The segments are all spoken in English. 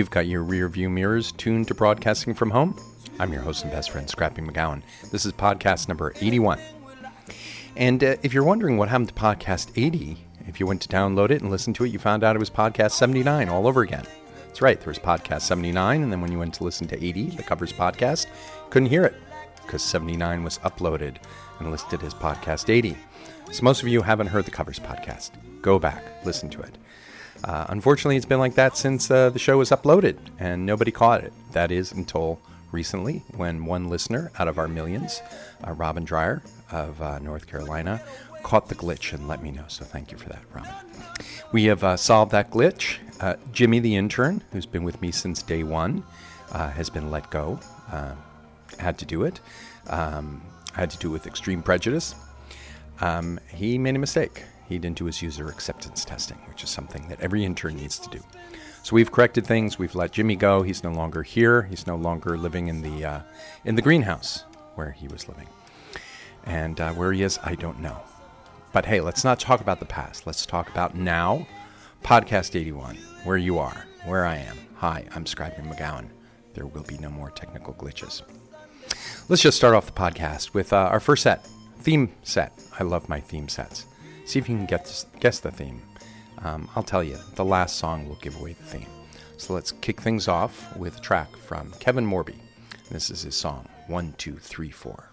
You've got your rear view mirrors tuned to broadcasting from home. I'm your host and best friend, Scrappy McGowan. This is podcast number 81. And uh, if you're wondering what happened to podcast 80, if you went to download it and listen to it, you found out it was podcast 79 all over again. That's right, there was podcast 79, and then when you went to listen to 80, the covers podcast, couldn't hear it because 79 was uploaded and listed as podcast 80. So most of you haven't heard the covers podcast. Go back, listen to it. Uh, unfortunately, it's been like that since uh, the show was uploaded, and nobody caught it. That is until recently, when one listener out of our millions, uh, Robin Dreyer of uh, North Carolina, caught the glitch and let me know. So thank you for that, Robin. We have uh, solved that glitch. Uh, Jimmy, the intern, who's been with me since day one, has been let go had to do it. Um, had to do with extreme prejudice. Um, he made a mistake. He didn't do his user acceptance testing, which is something that every intern needs to do. So we've corrected things. We've let Jimmy go. He's no longer here. He's no longer living in the uh, in the greenhouse where he was living, and uh, where he is, I don't know. But hey, let's not talk about the past. Let's talk about now. Podcast 81, where you are, where I am. Hi, I'm Scrappy McGowan. There will be no more technical glitches. Let's just start off the podcast with uh, our first set, theme set. I love my theme sets. See if you can get guess the theme. Um, I'll tell you, the last song will give away the theme. So let's kick things off with a track from Kevin Morby. This is his song, One, Two, Three, Four.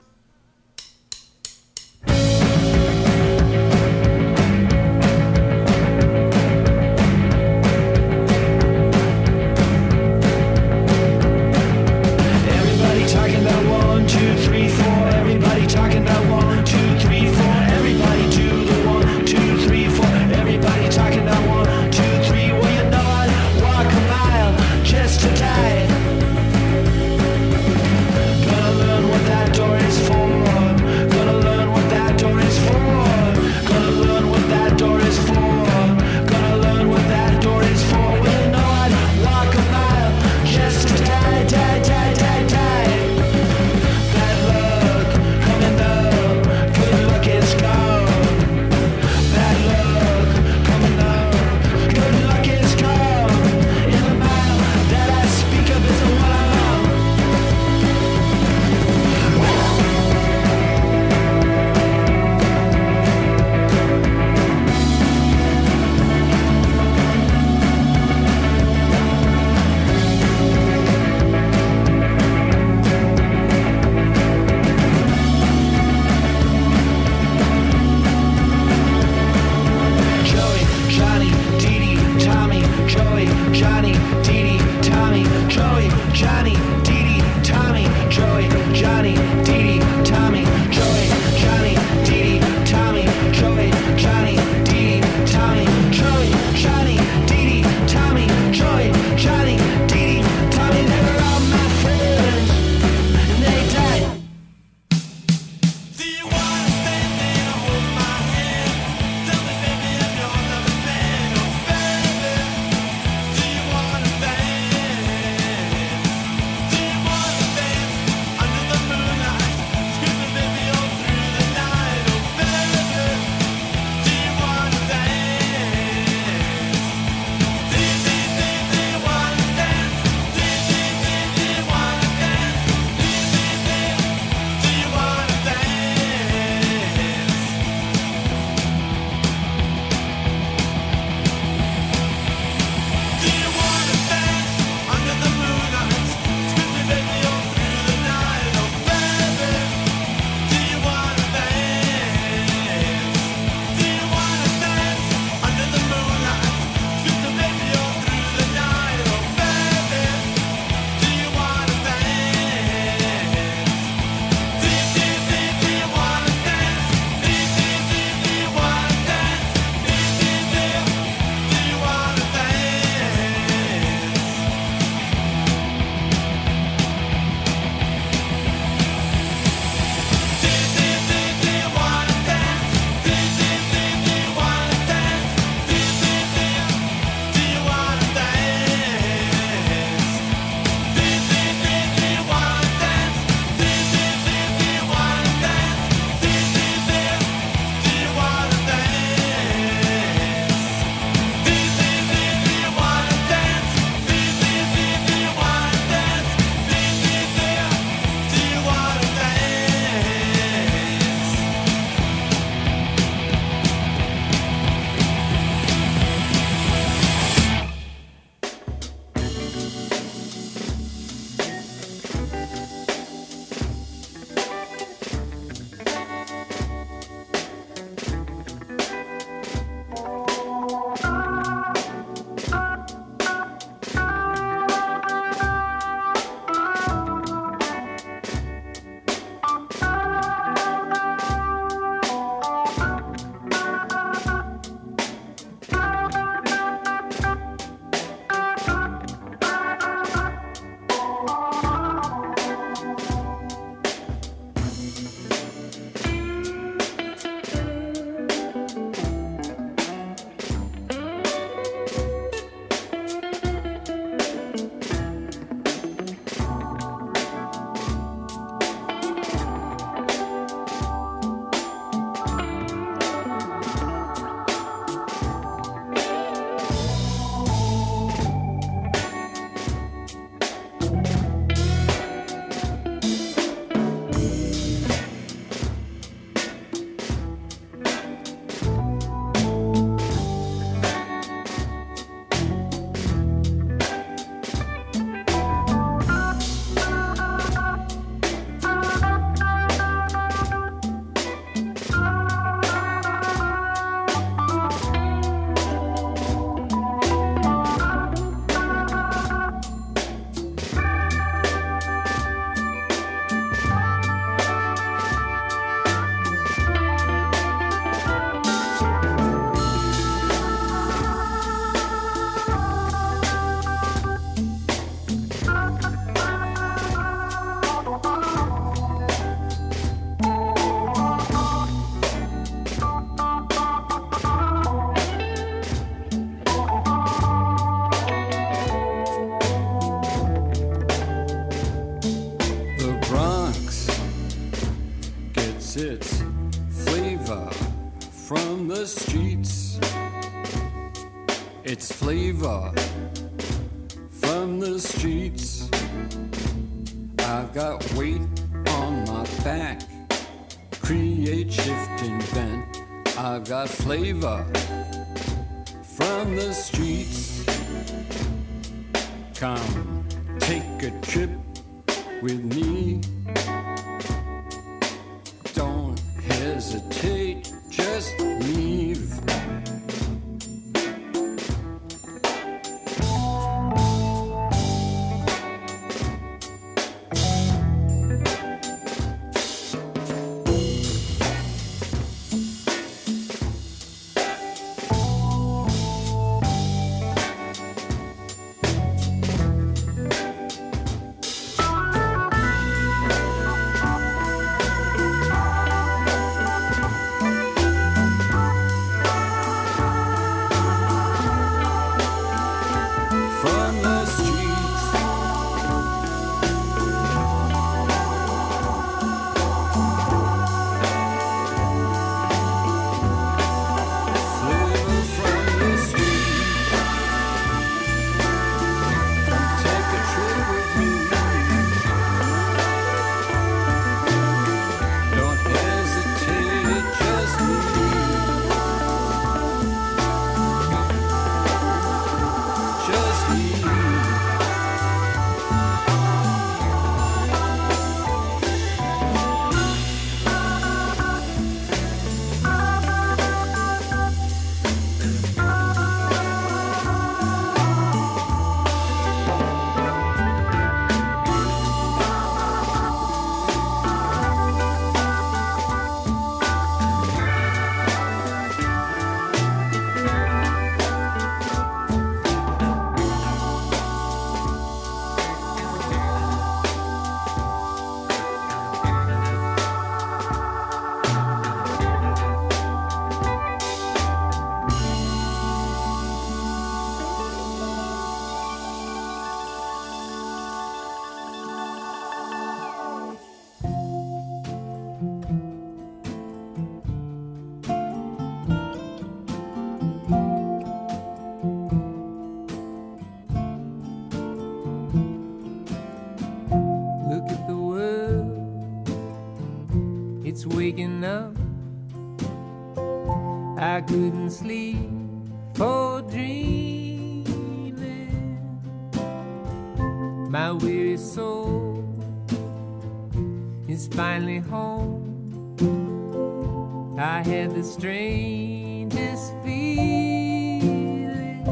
I had the strangest feeling.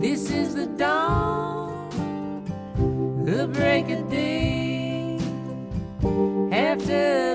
This is the dawn, the break of day. After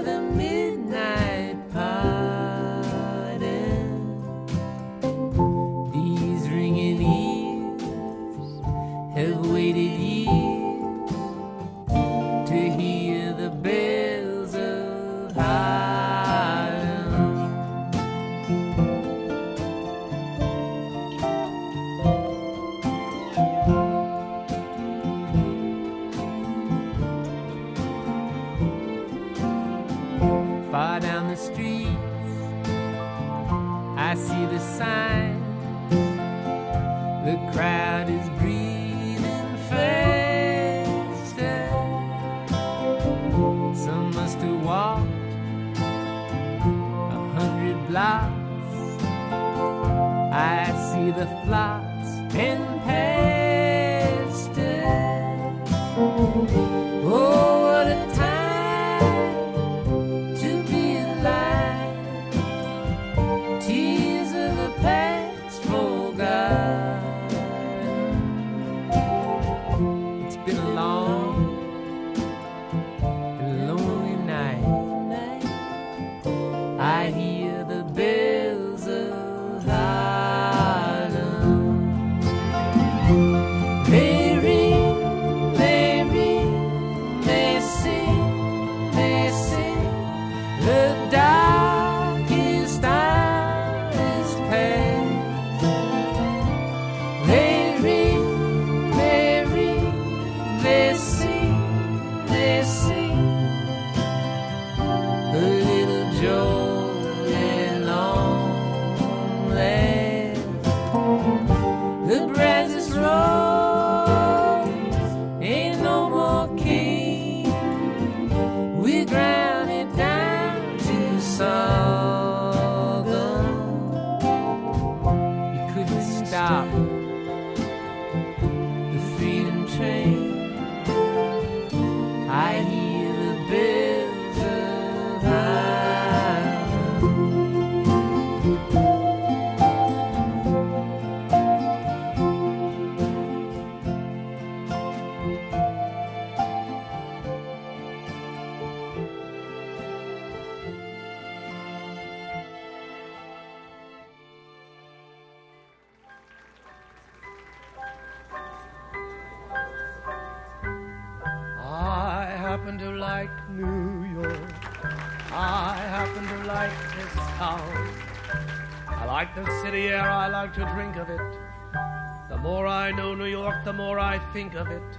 think of it.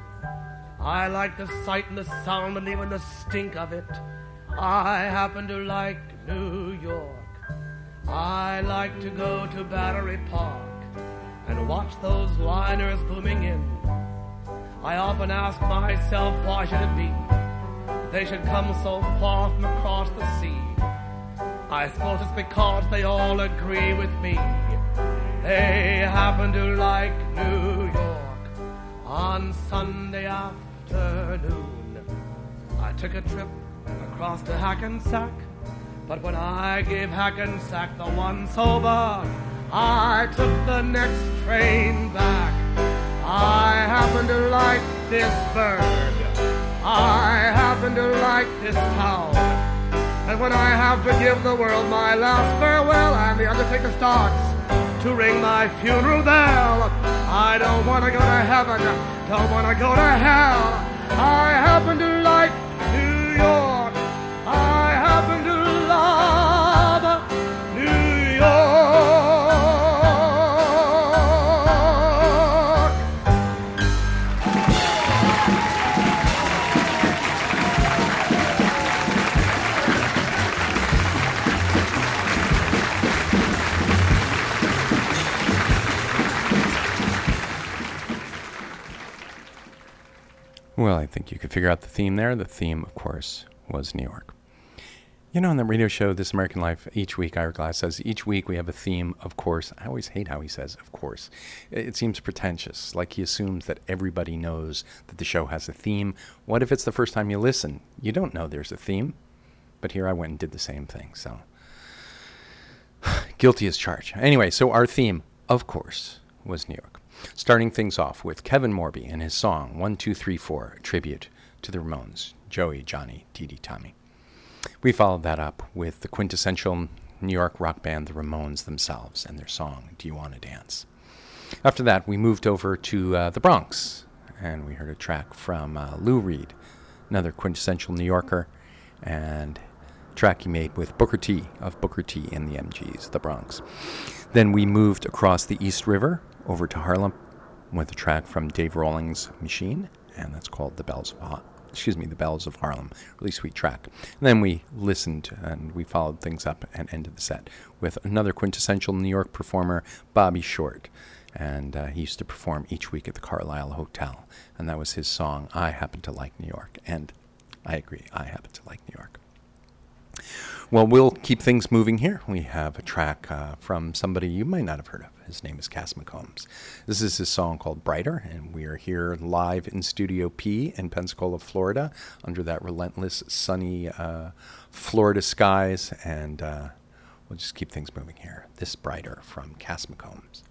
I like the sight and the sound and even the stink of it. I happen to like New York. I like to go to Battery Park and watch those liners booming in. I often ask myself, why should it be? They should come so far from across the sea. I suppose it's because they all agree with me. They happen to like New York. On Sunday afternoon, I took a trip across to Hackensack. But when I gave Hackensack the once over, I took the next train back. I happen to like this bird. I happen to like this town. And when I have to give the world my last farewell and the undertaker starts to ring my funeral bell, I don't want to go to heaven, don't want to go to hell. I happen to like New York. Well, I think you could figure out the theme there. The theme, of course, was New York. You know, on the radio show, This American Life, each week, Ira Glass says, each week we have a theme, of course. I always hate how he says, of course. It seems pretentious, like he assumes that everybody knows that the show has a theme. What if it's the first time you listen? You don't know there's a theme. But here I went and did the same thing, so. Guilty as charged. Anyway, so our theme, of course, was New York. Starting things off with Kevin Morby and his song 1234, a tribute to the Ramones, Joey, Johnny, Dee Dee, Tommy. We followed that up with the quintessential New York rock band, the Ramones themselves, and their song, Do You Want to Dance? After that, we moved over to uh, the Bronx, and we heard a track from uh, Lou Reed, another quintessential New Yorker, and track he made with Booker T of Booker T and the MGs, the Bronx. Then we moved across the East River over to Harlem with a track from Dave Rawlings' Machine, and that's called The Bells of Ha- excuse me, The Bells of Harlem. Really sweet track. And then we listened and we followed things up and ended the set with another quintessential New York performer, Bobby Short. And uh, he used to perform each week at the Carlyle Hotel. And that was his song, I Happen to Like New York. And I agree, I happen to like New York. Well, we'll keep things moving here. We have a track uh, from somebody you might not have heard of. His name is Cass McCombs. This is his song called Brighter, and we are here live in Studio P in Pensacola, Florida, under that relentless, sunny uh, Florida skies. And uh, we'll just keep things moving here. This Brighter from Cass McCombs.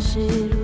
should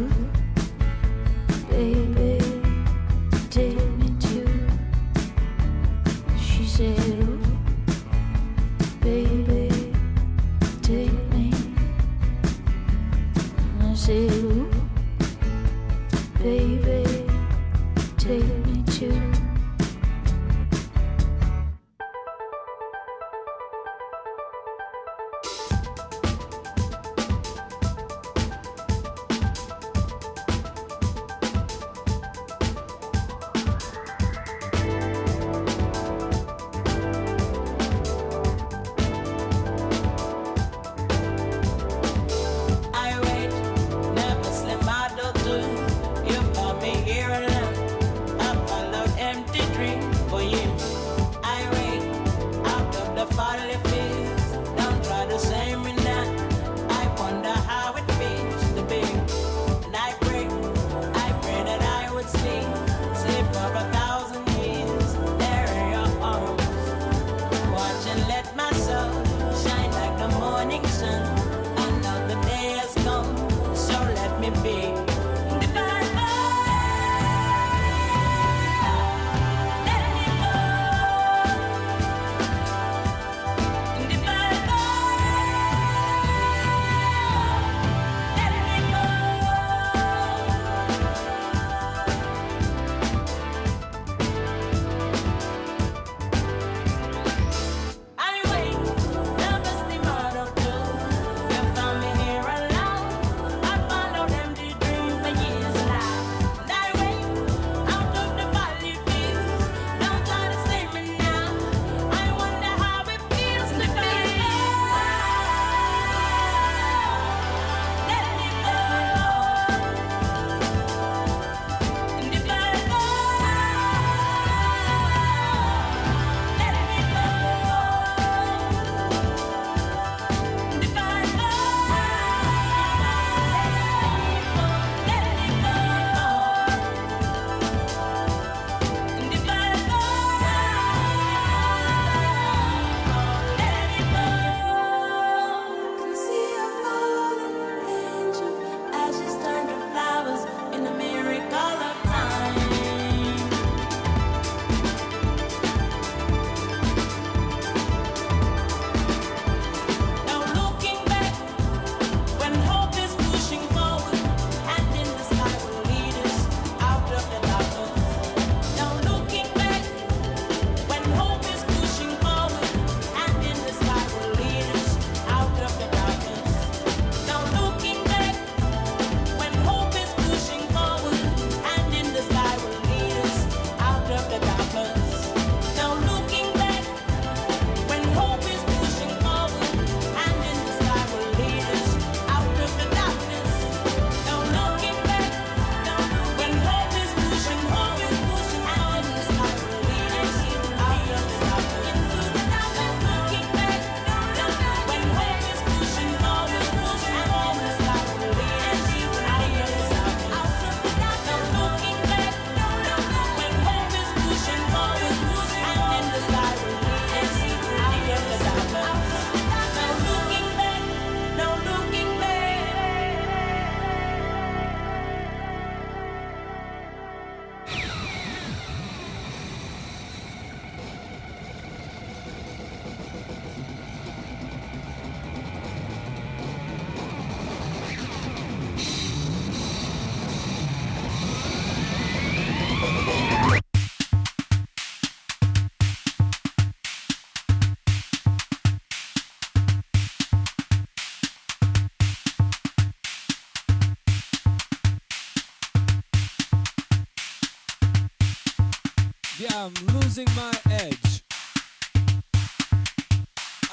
am losing my edge.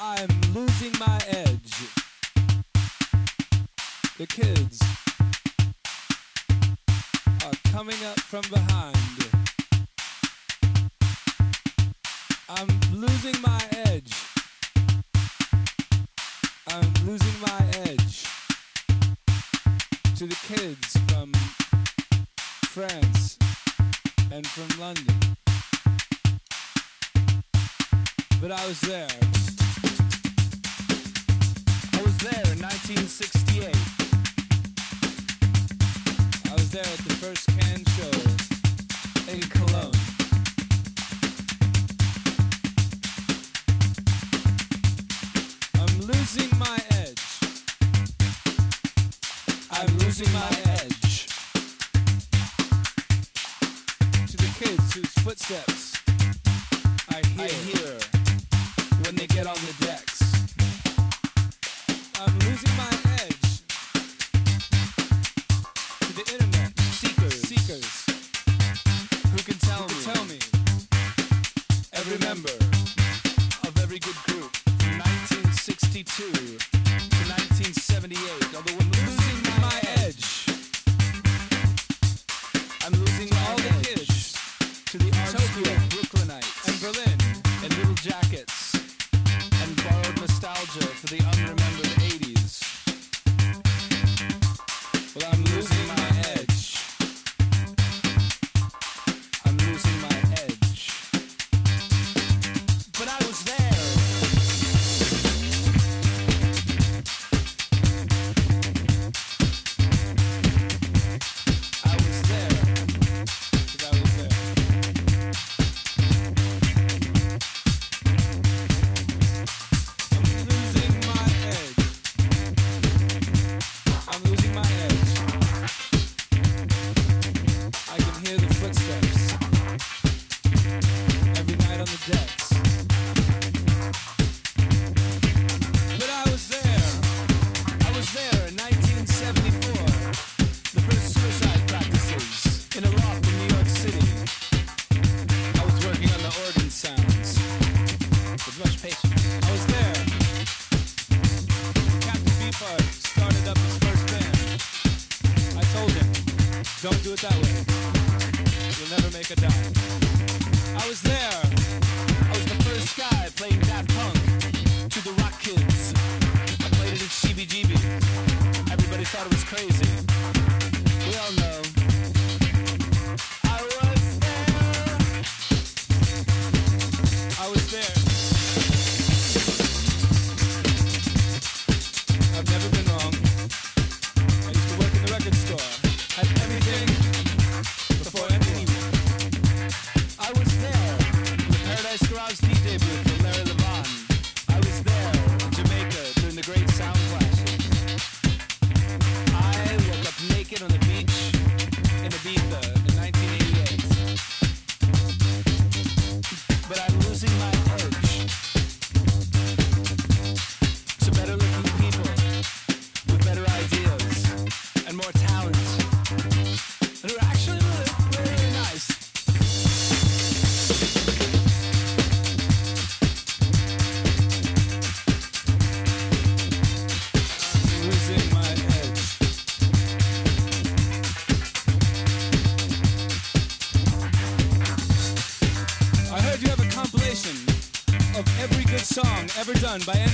I'm losing my edge. The kids are coming up from behind. I'm losing my edge. I'm losing my edge to the kids. remember. By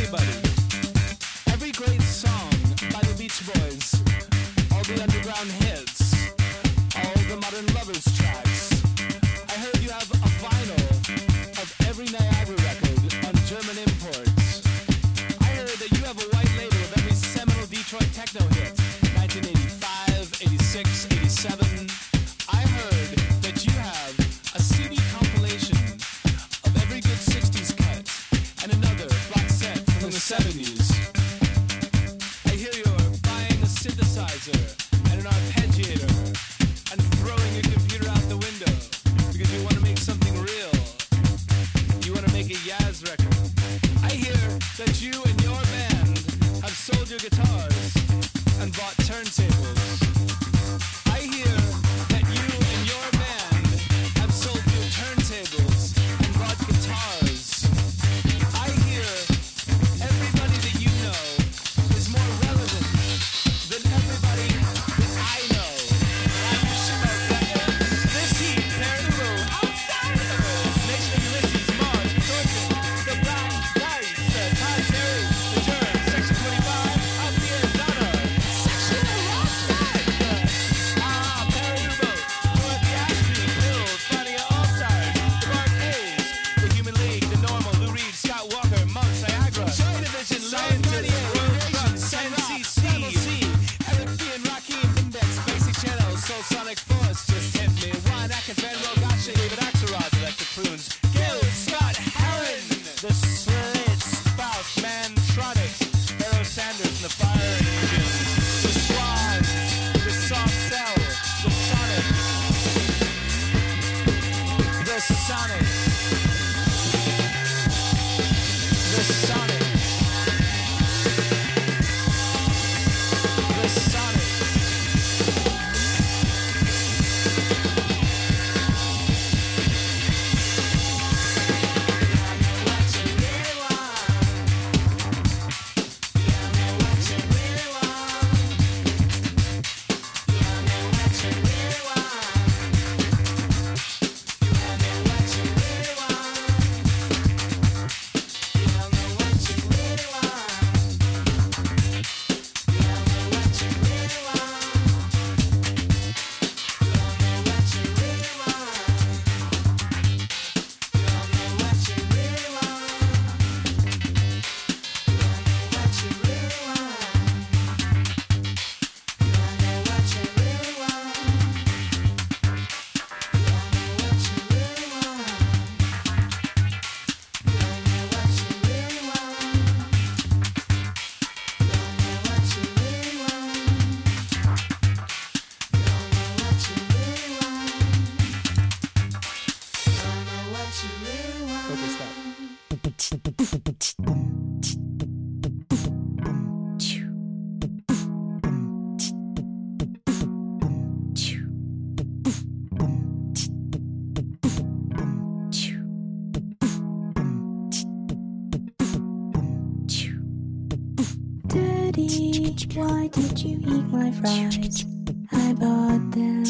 my fries? I bought them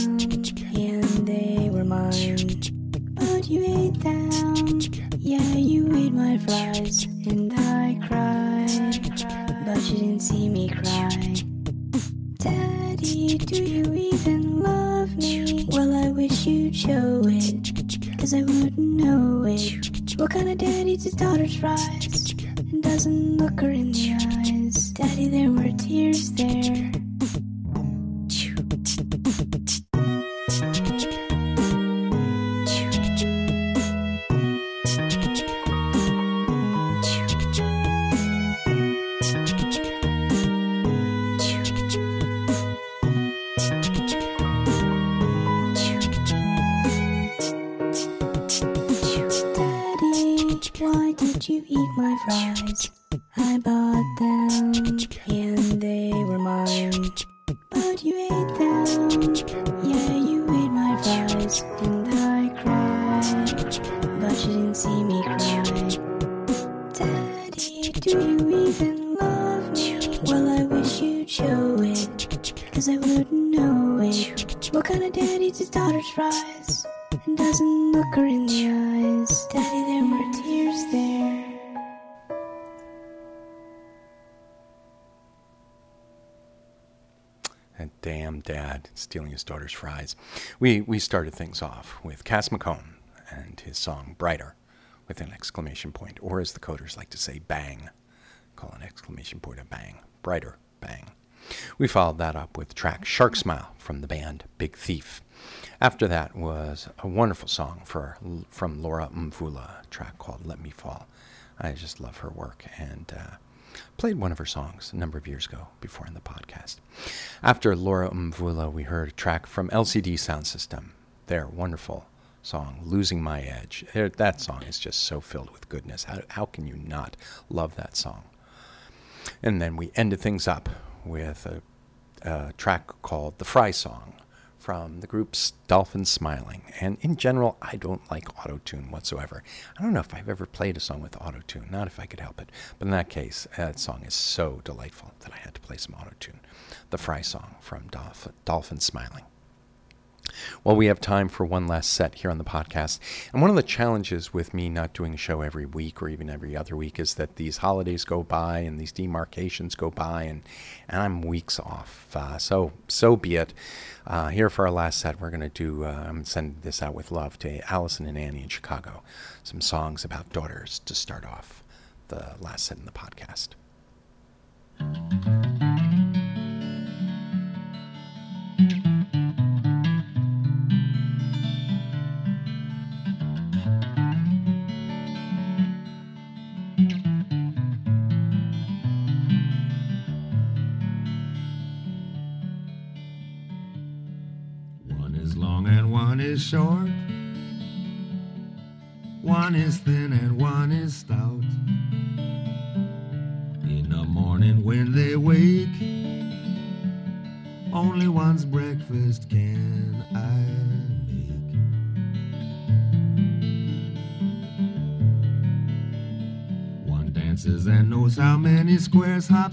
and they were mine. But you ate them. Yeah, you ate my fries and I cried. But you didn't see me cry. Daddy, do you even love me? Well, I wish you'd show it. Cause I wouldn't know it. What kind of daddy's his daughter's fries? Yeah, you ate my fries and I cried. But you didn't see me cry. Daddy, do you even love me? Well, I wish you'd show it. Cause I wouldn't know it. What kind of daddy's his daughter's fries? And doesn't look her in the eyes. Dad stealing his daughter's fries. We, we started things off with Cass McCombs and his song Brighter with an exclamation point, or as the coders like to say, bang. Call an exclamation point a bang. Brighter, bang. We followed that up with track Shark Smile from the band Big Thief. After that was a wonderful song for, from Laura Mvula, track called Let Me Fall. I just love her work and uh, played one of her songs a number of years ago before in the podcast. After Laura Mvula, we heard a track from LCD Soundsystem, their wonderful song, Losing My Edge. That song is just so filled with goodness. How, how can you not love that song? And then we ended things up with a, a track called The Fry Song from the group's Dolphin Smiling. And in general, I don't like autotune whatsoever. I don't know if I've ever played a song with autotune, not if I could help it. But in that case, that song is so delightful that I had to play some autotune. The Fry Song from Dolphin, Dolphin Smiling. Well, we have time for one last set here on the podcast. And one of the challenges with me not doing a show every week or even every other week is that these holidays go by and these demarcations go by, and, and I'm weeks off. Uh, so, so be it. Uh, here for our last set, we're going to do, uh, I'm sending this out with love to Allison and Annie in Chicago. Some songs about daughters to start off the last set in the podcast.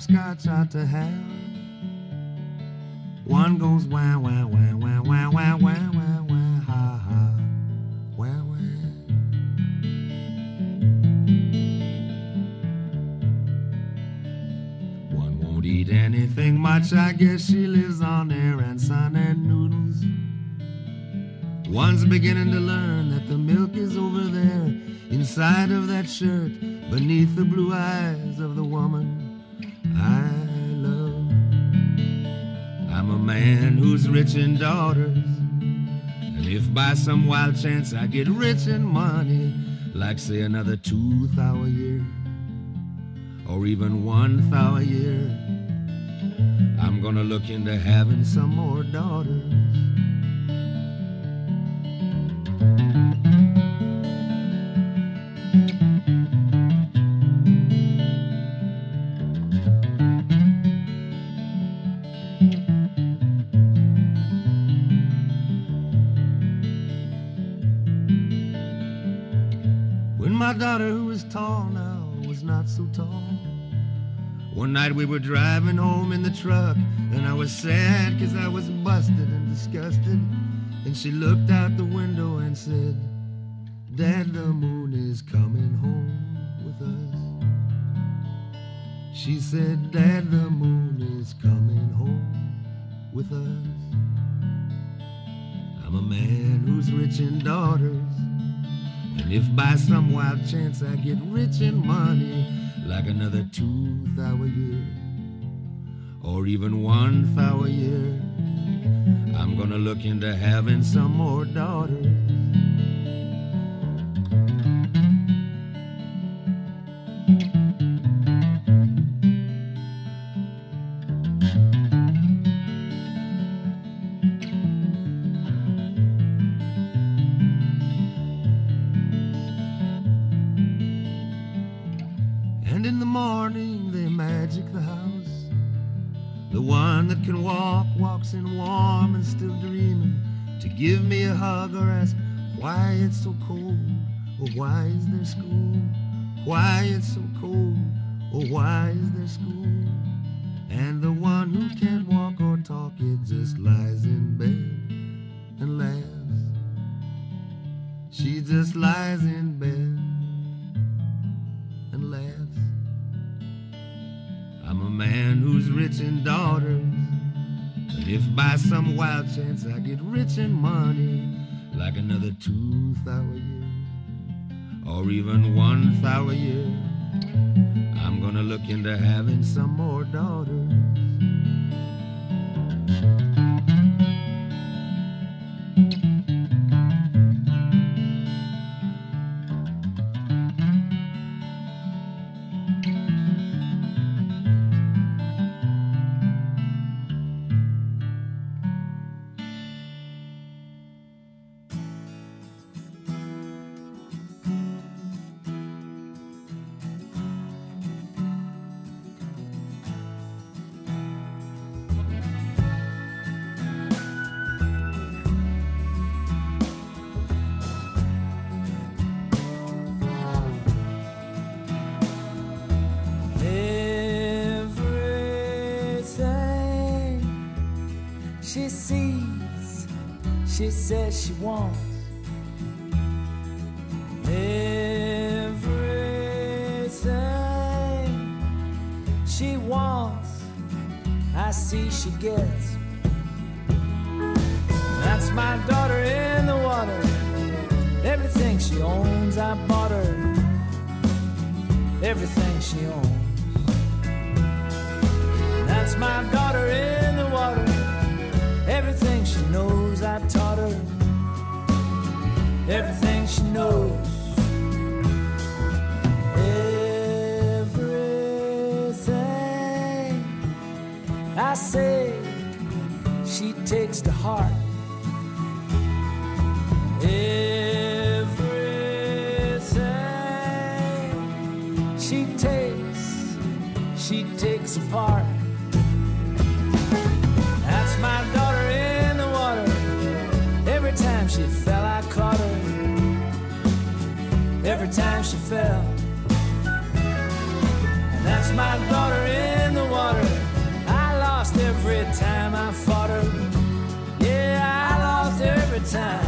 Hopscotch ought to have. One goes wah wah wah wah wah wah wah wah wah ha ha wah wah. One won't eat anything much. I guess she lives on air and sun and noodles. One's beginning to learn that the milk is over there inside of that shirt beneath the blue eyes of the woman man who's rich in daughters. And if by some wild chance I get rich in money, like say another two thou a year, or even one thou a year, I'm gonna look into having some more daughters. Daughter who was tall now was not so tall. One night we were driving home in the truck, and I was sad 'cause I was busted and disgusted. And she looked out the window and said, Dad, the moon is coming home with us. She said, Dad, the moon is coming home with us. I'm a man who's rich in daughters. And if by some wild chance I get rich in money, like another two thou a year, or even one thou a year, I'm gonna look into having some more daughters. Walks warm and still dreaming to give me a hug or ask why it's so cold or why is there school? Why it's so cold or why is there school? And the one who can't walk or talk, it just lies in bed and laughs. She just lies in bed and laughs. I'm a man who's rich in daughters. If by some wild chance I get rich in money, like another two thou a year, or even one thou a year, I'm gonna look into having some more daughters. Takes apart. That's my daughter in the water. Every time she fell, I caught her. Every time she fell. That's my daughter in the water. I lost every time I fought her. Yeah, I lost every time.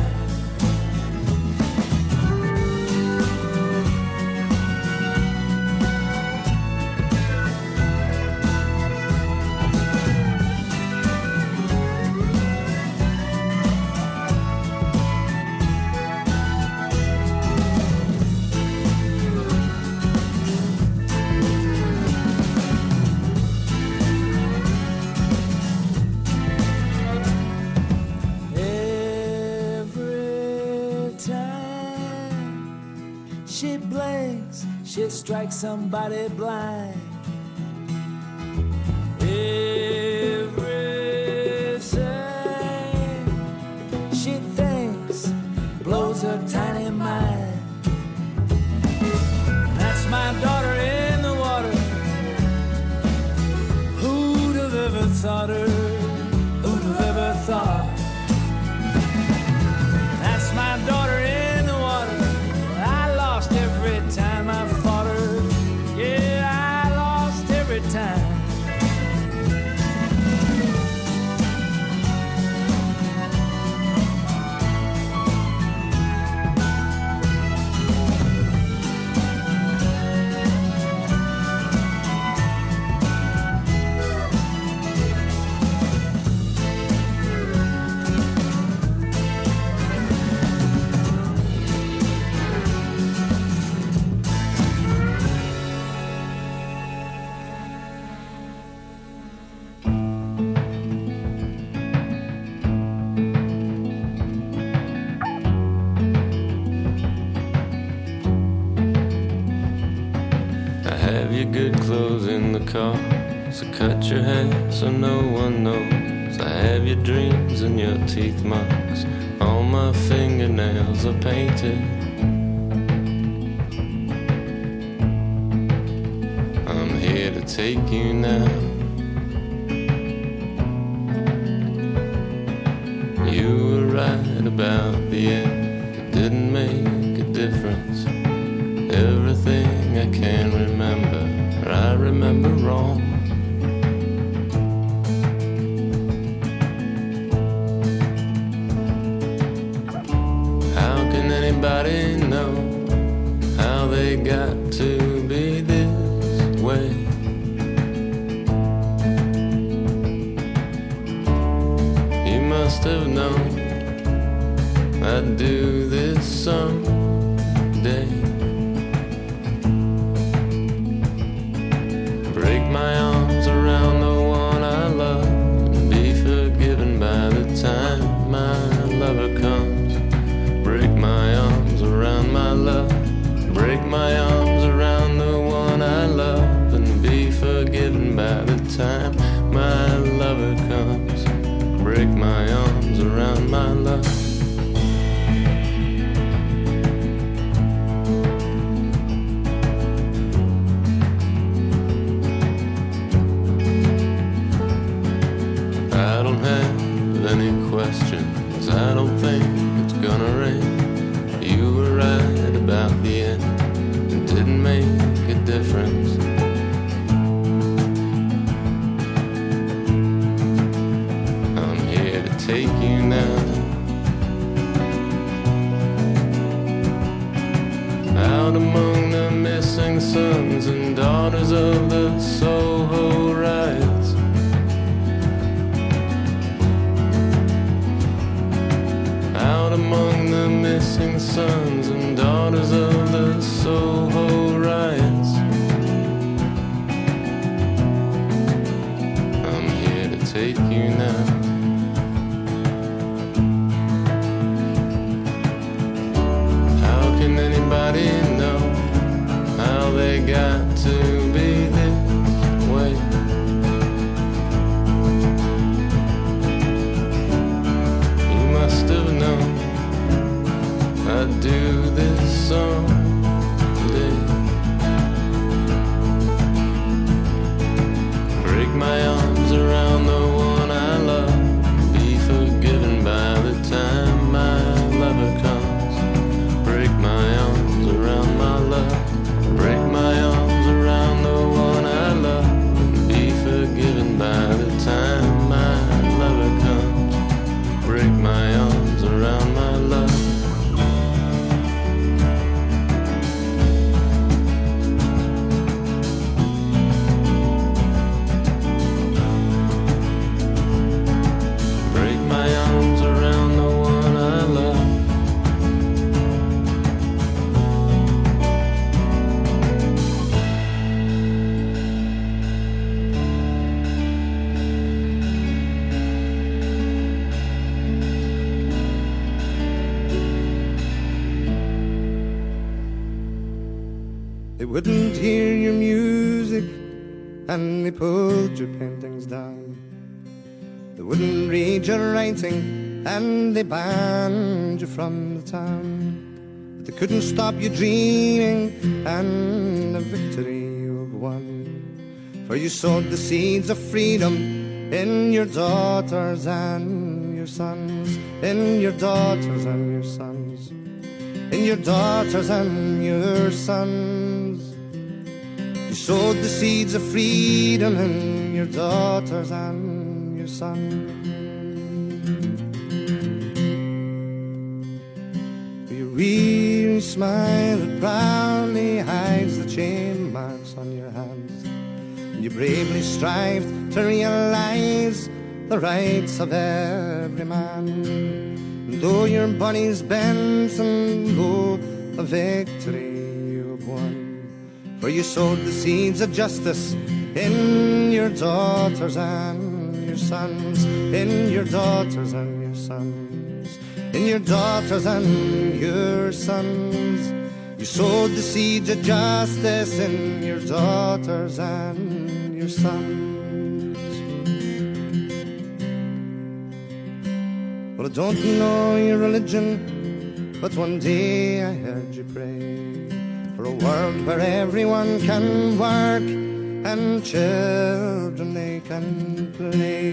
She strikes somebody blind. car. So cut your hair so no one knows. I have your dreams and your teeth marks. All my fingernails are painted. I'm here to take you now your paintings down. They wouldn't read your writing and they banned you from the town. But they couldn't stop you dreaming and the victory you won. For you sowed the seeds of freedom in your daughters and your sons, in your daughters and your sons, in your daughters and your sons sowed the seeds of freedom in your daughters and your son. Your weary smile that proudly hides the chain marks on your hands, and you bravely strive to realize the rights of every man. And though your body's bent and though a victory where you sowed the seeds of justice in your daughters and your sons, in your daughters and your sons, in your daughters and your sons. You sowed the seeds of justice in your daughters and your sons. Well, I don't know your religion, but one day I heard you pray world where everyone can work and children they can play.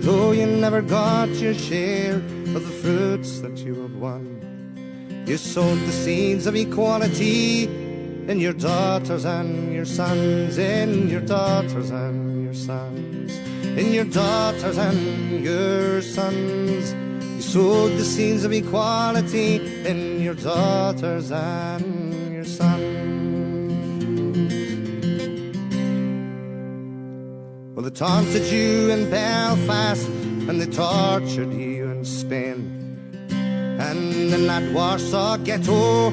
Though you never got your share of the fruits that you have won, you sowed the seeds of equality in your daughters and your sons, in your daughters and your sons, in your daughters and your sons. You sowed the seeds of equality in your daughters and sons. Well, they taunted you in Belfast and they tortured you in Spain. And in that Warsaw ghetto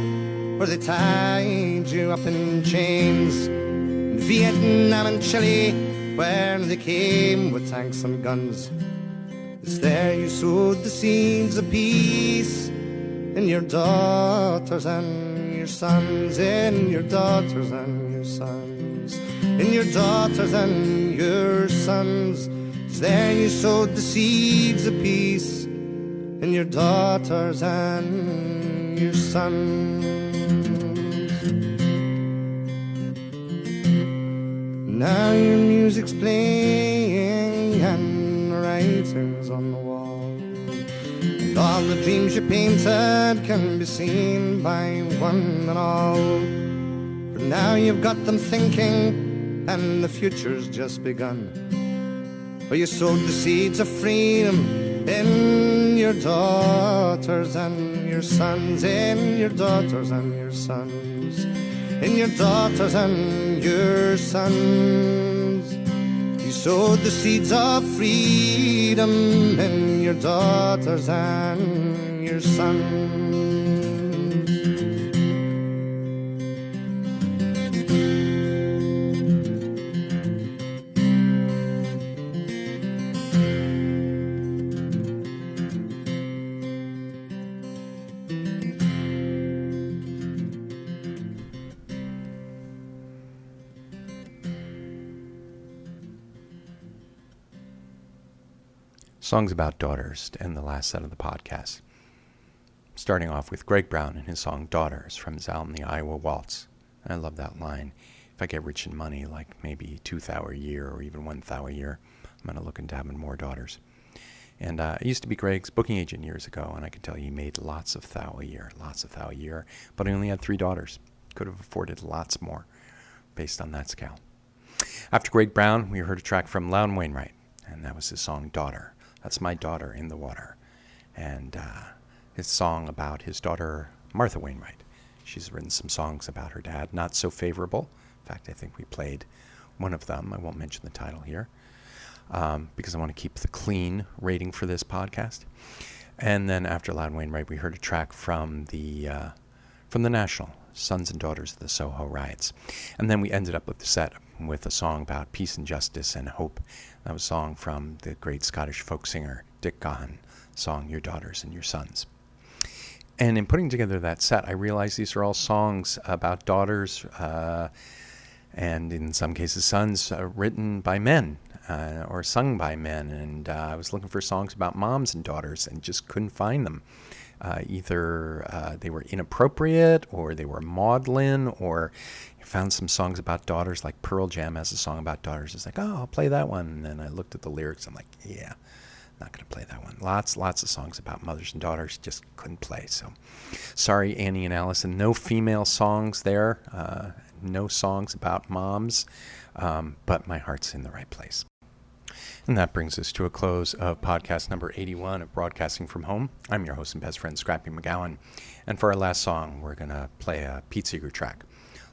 where they tied you up in chains. In Vietnam and Chile where they came with tanks and guns. It's there you sowed the seeds of peace in your daughters and your sons, in your daughters and your sons, in your daughters and your sons. There you sowed the seeds of peace in your daughters and your sons. Now your music's playing and the writings on the. And all the dreams you painted can be seen by one and all. But now you've got them thinking, and the future's just begun. For you sowed the seeds of freedom in your daughters and your sons, in your daughters and your sons, in your daughters and your sons. Sowed the seeds of freedom in your daughters and your sons. Songs about daughters to end the last set of the podcast. Starting off with Greg Brown and his song Daughters from his album The Iowa Waltz. I love that line. If I get rich in money, like maybe two thou a year or even one thou a year, I'm going to look into having more daughters. And uh, I used to be Greg's booking agent years ago, and I can tell you he made lots of thou a year, lots of thou a year, but I only had three daughters. Could have afforded lots more based on that scale. After Greg Brown, we heard a track from Loudon Wainwright, and that was his song Daughter. That's my daughter in the water. And uh, his song about his daughter, Martha Wainwright. She's written some songs about her dad, not so favorable. In fact, I think we played one of them. I won't mention the title here um, because I want to keep the clean rating for this podcast. And then after Loudon Wainwright, we heard a track from the uh, from the National, Sons and Daughters of the Soho Riots. And then we ended up with the set with a song about peace and justice and hope. That was a song from the great Scottish folk singer Dick Gaughan, song Your Daughters and Your Sons. And in putting together that set, I realized these are all songs about daughters uh, and in some cases sons uh, written by men uh, or sung by men. And uh, I was looking for songs about moms and daughters and just couldn't find them. Uh, either uh, they were inappropriate or they were maudlin or found some songs about daughters like pearl jam has a song about daughters. It's like oh i'll play that one. And then i looked at the lyrics. I'm like yeah not going to play that one. Lots lots of songs about mothers and daughters just couldn't play. So sorry annie and allison no female songs there uh, no songs about moms um, but my heart's in the right place and that brings us to a close of podcast number 81 of Broadcasting from Home. I'm your host and best friend, Scrappy McGowan. And for our last song, we're going to play a Pete Seeger track.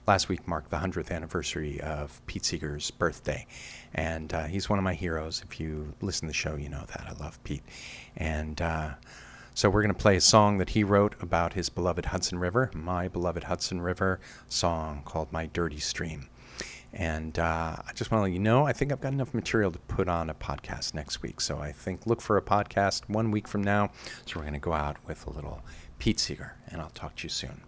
Last week marked the 100th anniversary of Pete Seeger's birthday. And uh, he's one of my heroes. If you listen to the show, you know that. I love Pete. And uh, so we're going to play a song that he wrote about his beloved Hudson River, my beloved Hudson River song called My Dirty Stream. And uh, I just want to let you know, I think I've got enough material to put on a podcast next week. So I think look for a podcast one week from now. So we're going to go out with a little Pete Seeger, and I'll talk to you soon.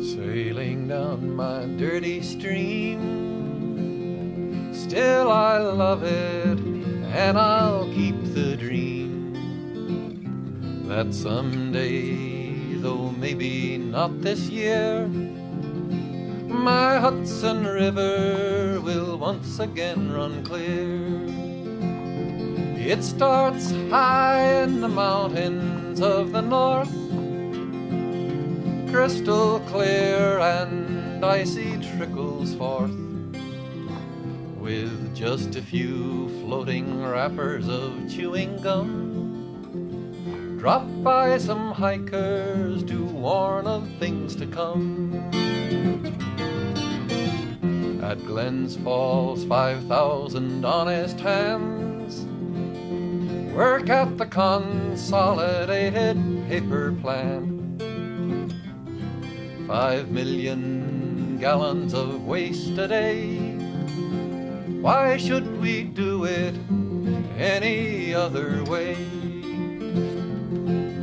Sailing down my dirty stream, still I love it, and I'll keep that someday, though maybe not this year, my Hudson River will once again run clear. It starts high in the mountains of the north, crystal clear and icy trickles forth, with just a few floating wrappers of chewing gum, dropped by some hikers to warn of things to come. At Glens Falls, 5,000 honest hands work at the consolidated paper plant. Five million gallons of waste a day. Why should we do it any other way?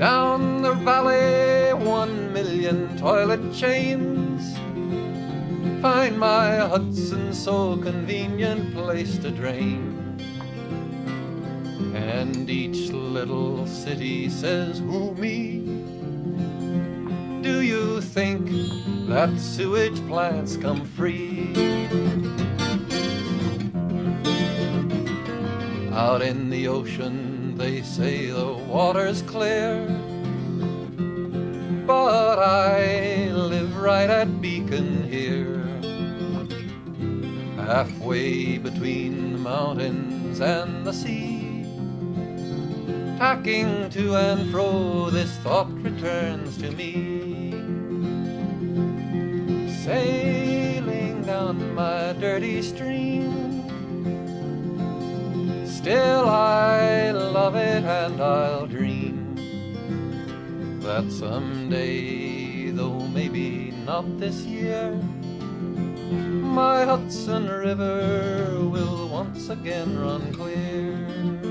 Down the valley, one million toilet chains. Find my Hudson so convenient place to drain. And each little city says, Who me? Do you think that sewage plants come free? Out in the ocean, they say the water's clear. But I live right at Beacon here, halfway between the mountains and the sea. Tacking to and fro, this thought returns to me. Sailing down my dirty stream. Still, I love it and I'll dream that someday, though maybe not this year, my Hudson River will once again run clear.